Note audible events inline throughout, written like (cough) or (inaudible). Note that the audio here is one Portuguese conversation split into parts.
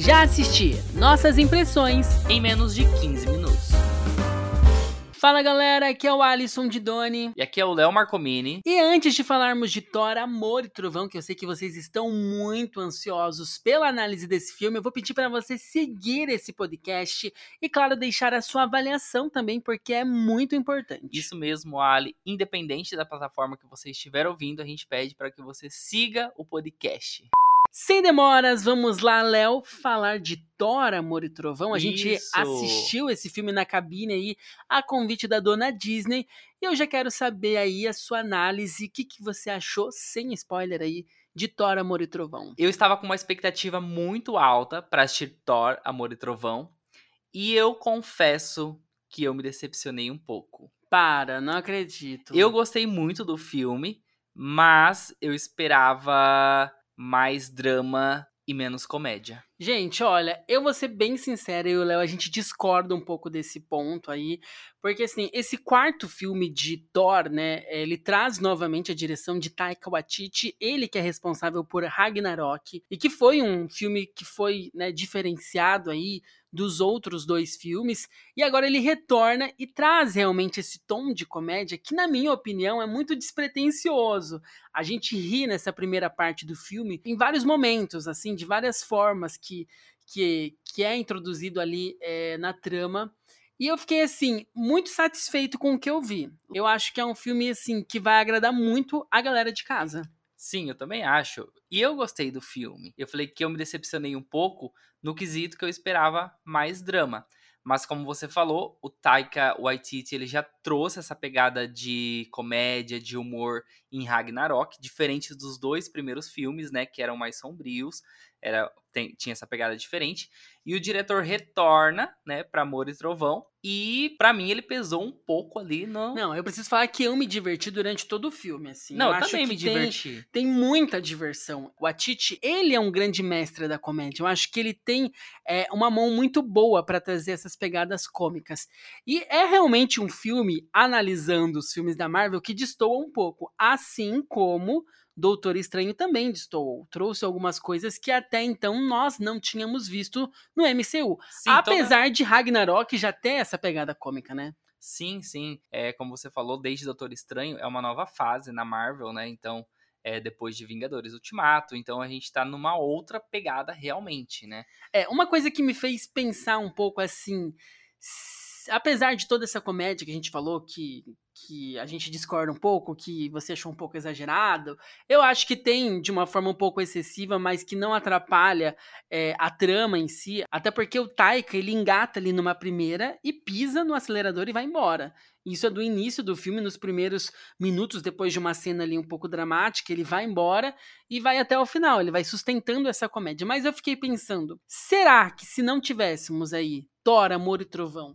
Já assisti. Nossas impressões em menos de 15 minutos. Fala galera, aqui é o Alisson de Doni. E aqui é o Léo Marcomini. E antes de falarmos de Thor, Amor e Trovão, que eu sei que vocês estão muito ansiosos pela análise desse filme, eu vou pedir para você seguir esse podcast e, claro, deixar a sua avaliação também, porque é muito importante. Isso mesmo, Ali. Independente da plataforma que você estiver ouvindo, a gente pede para que você siga o podcast. Sem demoras, vamos lá, Léo, falar de Thor, Amor e Trovão. A gente assistiu esse filme na cabine aí, a convite da dona Disney. E eu já quero saber aí a sua análise, o que, que você achou, sem spoiler aí, de Thor, Amor e Trovão. Eu estava com uma expectativa muito alta para assistir Thor, Amor e Trovão. E eu confesso que eu me decepcionei um pouco. Para, não acredito. Eu gostei muito do filme, mas eu esperava mais drama e menos comédia. Gente, olha, eu vou ser bem sincero, eu e o Léo, a gente discorda um pouco desse ponto aí, porque assim, esse quarto filme de Thor, né, ele traz novamente a direção de Taika Waititi, ele que é responsável por Ragnarok, e que foi um filme que foi, né, diferenciado aí dos outros dois filmes, e agora ele retorna e traz realmente esse tom de comédia que, na minha opinião, é muito despretensioso. A gente ri nessa primeira parte do filme em vários momentos, assim, de várias formas que, que, que é introduzido ali é, na trama. E eu fiquei, assim, muito satisfeito com o que eu vi. Eu acho que é um filme, assim, que vai agradar muito a galera de casa. Sim, eu também acho. E eu gostei do filme. Eu falei que eu me decepcionei um pouco no quesito que eu esperava mais drama. Mas como você falou, o Taika Waititi ele já trouxe essa pegada de comédia, de humor em Ragnarok, diferente dos dois primeiros filmes, né, que eram mais sombrios, era tem, tinha essa pegada diferente. E o diretor retorna, né, para Amor e Trovão. E para mim ele pesou um pouco ali no. Não, eu preciso falar que eu me diverti durante todo o filme, assim. Não, eu, eu também me tem, diverti. Tem muita diversão. O Atiti, ele é um grande mestre da comédia. Eu acho que ele tem é, uma mão muito boa para trazer essas pegadas cômicas. E é realmente um filme, analisando os filmes da Marvel, que destoa um pouco. Assim como Doutor Estranho também destoou, trouxe algumas coisas que até então nós não tínhamos visto no MCU. Sim, Apesar toda... de Ragnarok já ter essa pegada cômica, né? Sim, sim. É, como você falou, desde Doutor Estranho é uma nova fase na Marvel, né? Então, é, depois de Vingadores Ultimato. Então a gente tá numa outra pegada realmente, né? É, uma coisa que me fez pensar um pouco assim. Apesar de toda essa comédia que a gente falou, que que a gente discorda um pouco, que você achou um pouco exagerado. Eu acho que tem de uma forma um pouco excessiva, mas que não atrapalha é, a trama em si. Até porque o Taika ele engata ali numa primeira e pisa no acelerador e vai embora. Isso é do início do filme, nos primeiros minutos, depois de uma cena ali um pouco dramática, ele vai embora e vai até o final. Ele vai sustentando essa comédia. Mas eu fiquei pensando, será que se não tivéssemos aí Thor, Amor e Trovão,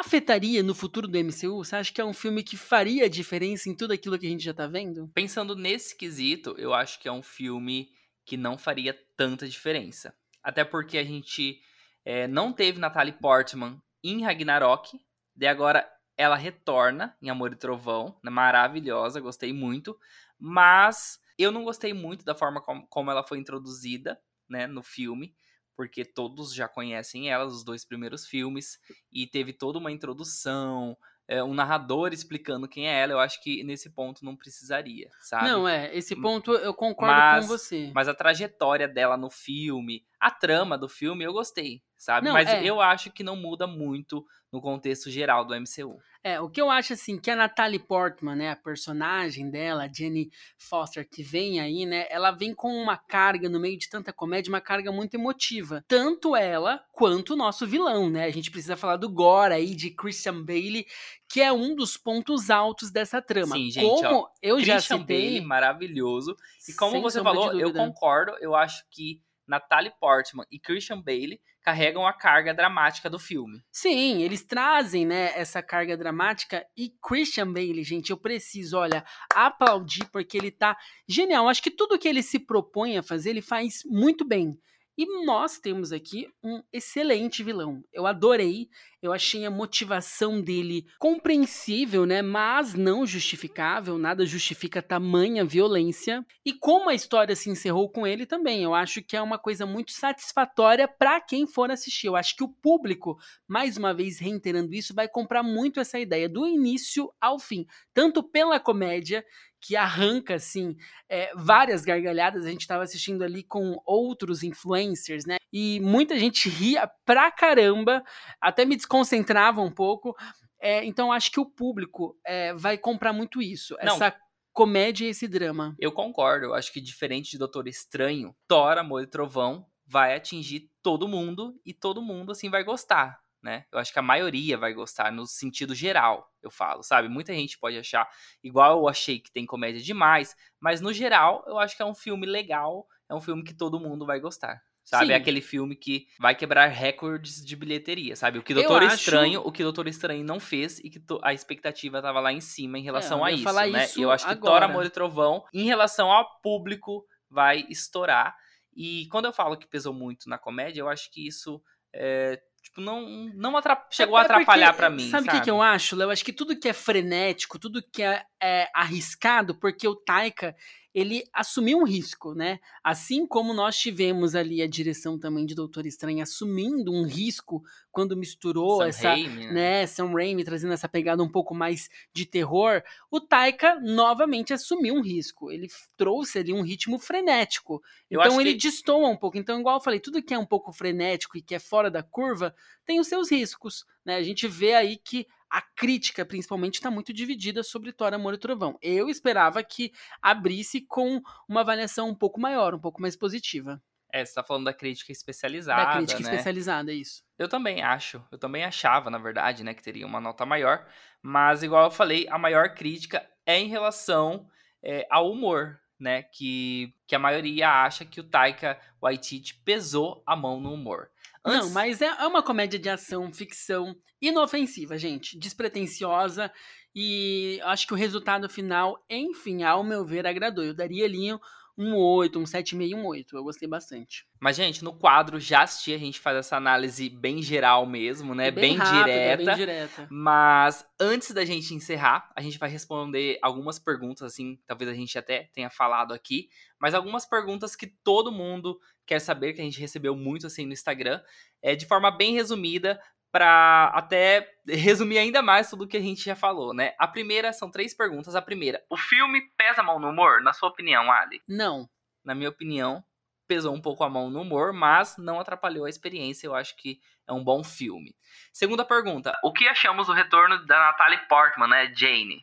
afetaria no futuro do MCU? Você acha que é um filme que faria diferença em tudo aquilo que a gente já tá vendo? Pensando nesse quesito, eu acho que é um filme que não faria tanta diferença. Até porque a gente é, não teve Natalie Portman em Ragnarok, e agora ela retorna em Amor e Trovão, né, maravilhosa, gostei muito, mas eu não gostei muito da forma como, como ela foi introduzida né, no filme porque todos já conhecem ela, os dois primeiros filmes, e teve toda uma introdução, é, um narrador explicando quem é ela, eu acho que nesse ponto não precisaria, sabe? Não, é, esse ponto eu concordo mas, com você. Mas a trajetória dela no filme, a trama do filme, eu gostei, sabe? Não, mas é. eu acho que não muda muito no contexto geral do MCU. É, o que eu acho assim, que a Natalie Portman, né, a personagem dela, a Jenny Foster, que vem aí, né, ela vem com uma carga no meio de tanta comédia, uma carga muito emotiva. Tanto ela quanto o nosso vilão, né? A gente precisa falar do Gore aí, de Christian Bailey, que é um dos pontos altos dessa trama. Sim, gente, como ó, eu Christian já citei, Bailey, maravilhoso. E como você falou, eu concordo, eu acho que Natalie Portman e Christian Bailey carregam a carga dramática do filme. Sim, eles trazem, né, essa carga dramática e Christian Bale, gente, eu preciso, olha, aplaudir porque ele tá genial. Acho que tudo que ele se propõe a fazer, ele faz muito bem. E nós temos aqui um excelente vilão. Eu adorei, eu achei a motivação dele compreensível, né, mas não justificável, nada justifica tamanha violência. E como a história se encerrou com ele também, eu acho que é uma coisa muito satisfatória para quem for assistir. Eu acho que o público, mais uma vez reiterando isso, vai comprar muito essa ideia do início ao fim, tanto pela comédia que arranca, assim, é, várias gargalhadas. A gente estava assistindo ali com outros influencers, né? E muita gente ria pra caramba, até me desconcentrava um pouco. É, então, acho que o público é, vai comprar muito isso. Não. Essa comédia e esse drama. Eu concordo. Eu acho que diferente de Doutor Estranho, Thor, Amor e Trovão vai atingir todo mundo e todo mundo, assim, vai gostar né? Eu acho que a maioria vai gostar, no sentido geral, eu falo, sabe? Muita gente pode achar, igual eu achei que tem comédia demais, mas no geral, eu acho que é um filme legal, é um filme que todo mundo vai gostar. Sabe? É aquele filme que vai quebrar recordes de bilheteria, sabe? O que Doutor eu Estranho, acho... o que Doutor Estranho não fez e que a expectativa tava lá em cima em relação é, a isso, né? Isso eu acho que agora. Thor, Amor e Trovão, em relação ao público, vai estourar. E quando eu falo que pesou muito na comédia, eu acho que isso é, Tipo, não, não atrap... chegou é, a atrapalhar para mim. Sabe o que, que eu acho, Léo? Acho que tudo que é frenético, tudo que é, é arriscado, porque o Taika, ele assumiu um risco, né? Assim como nós tivemos ali a direção também de Doutor Estranho assumindo um risco quando misturou Sam essa, Raimi, né? né, Sam Raimi trazendo essa pegada um pouco mais de terror, o Taika novamente assumiu um risco. Ele trouxe ali um ritmo frenético. Eu então ele que... destoa um pouco. Então, igual eu falei, tudo que é um pouco frenético e que é fora da curva tem os seus riscos, né? A gente vê aí que a crítica, principalmente, está muito dividida sobre Thor, Amor e Trovão. Eu esperava que abrisse com uma avaliação um pouco maior, um pouco mais positiva. É, você tá falando da crítica especializada. Da crítica né? especializada, isso. Eu também acho. Eu também achava, na verdade, né, que teria uma nota maior. Mas, igual eu falei, a maior crítica é em relação é, ao humor, né? Que, que a maioria acha que o Taika Waititi pesou a mão no humor. Antes... Não, mas é, é uma comédia de ação, ficção, inofensiva, gente. Despretensiosa. E acho que o resultado final, enfim, ao meu ver, agradou. Eu daria ali um 8, um 7,5, um 8. Eu gostei bastante. Mas, gente, no quadro já assisti, a gente faz essa análise bem geral mesmo, né? É bem, bem, rápido, direta, bem direta. Mas antes da gente encerrar, a gente vai responder algumas perguntas, assim, talvez a gente até tenha falado aqui, mas algumas perguntas que todo mundo quer saber, que a gente recebeu muito assim no Instagram, é de forma bem resumida, para até resumir ainda mais tudo que a gente já falou, né? A primeira são três perguntas. A primeira, o filme pesa a mão no humor? Na sua opinião, Ali? Não. Na minha opinião, pesou um pouco a mão no humor, mas não atrapalhou a experiência. Eu acho que é um bom filme. Segunda pergunta, o que achamos do retorno da Natalie Portman, né, Jane?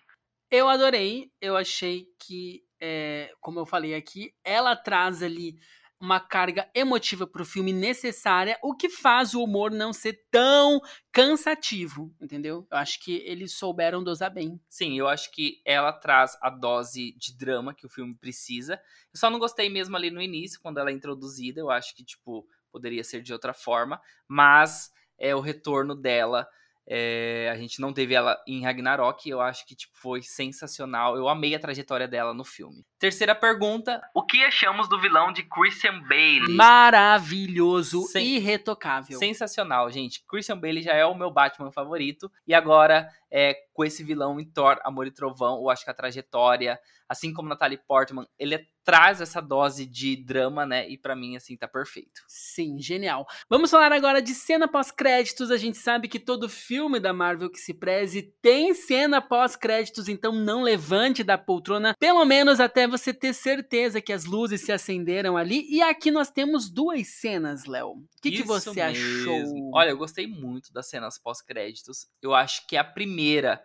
Eu adorei. Eu achei que, é, como eu falei aqui, ela traz ali uma carga emotiva para o filme necessária, o que faz o humor não ser tão cansativo, entendeu? Eu acho que eles souberam dosar bem. Sim, eu acho que ela traz a dose de drama que o filme precisa. Eu só não gostei mesmo ali no início, quando ela é introduzida, eu acho que, tipo, poderia ser de outra forma, mas é o retorno dela é, a gente não teve ela em Ragnarok, eu acho que tipo, foi sensacional. Eu amei a trajetória dela no filme. Terceira pergunta: O que achamos do vilão de Christian Bale? Maravilhoso, Sen irretocável. Sensacional, gente. Christian Bale já é o meu Batman favorito. E agora, é, com esse vilão em Thor, Amor e Trovão, eu acho que a trajetória, assim como Natalie Portman, ele é traz essa dose de drama, né? E para mim, assim, tá perfeito. Sim, genial. Vamos falar agora de cena pós-créditos. A gente sabe que todo filme da Marvel que se preze tem cena pós-créditos, então não levante da poltrona, pelo menos até você ter certeza que as luzes se acenderam ali. E aqui nós temos duas cenas, Léo. O que, que você mesmo. achou? Olha, eu gostei muito das cenas pós-créditos. Eu acho que a primeira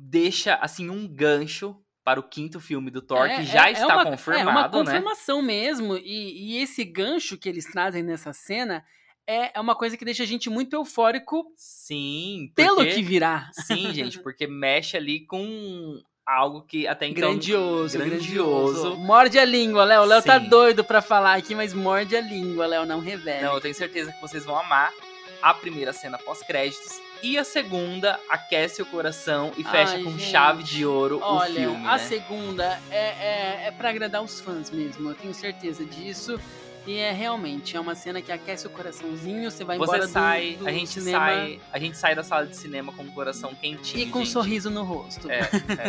deixa assim um gancho para o quinto filme do Thor, é, que já é, está é uma, confirmado, É uma confirmação né? mesmo, e, e, esse gancho que eles trazem nessa cena é, é uma coisa que deixa a gente muito eufórico Sim, porque, pelo que virá. Sim, gente, porque mexe ali com algo que até então... Grandioso, grandioso. grandioso. Morde a língua, Léo. O Léo tá doido pra falar aqui, mas morde a língua, Léo, não revela. Não, eu tenho certeza que vocês vão amar a primeira cena pós-créditos e a segunda aquece o coração e fecha Ai, com gente. chave de ouro Olha, o filme. A né? segunda é, é, é para agradar os fãs mesmo, eu tenho certeza disso. E é realmente, é uma cena que aquece o coraçãozinho, você vai Você embora sai, do, do a gente cinema sai, a gente sai da sala de cinema com o coração quentinho. e com um gente. sorriso no rosto. É, é.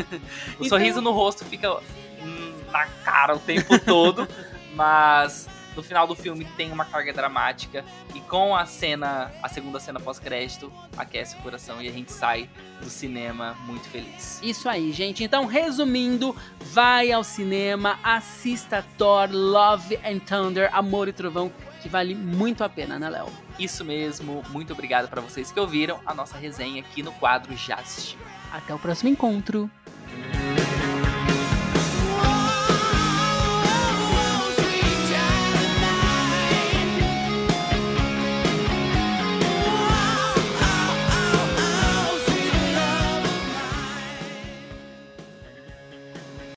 (laughs) O Então- sorriso no rosto fica hum, na cara o tempo todo, (laughs) mas no final do filme tem uma carga dramática e com a cena, a segunda cena pós-crédito, aquece o coração e a gente sai do cinema muito feliz. Isso aí, gente. Então, resumindo, vai ao cinema, assista Thor, Love and Thunder, Amor e Trovão, que vale muito a pena, né, Léo? Isso mesmo, muito obrigado para vocês que ouviram a nossa resenha aqui no quadro Já Assistiu. Até o próximo encontro.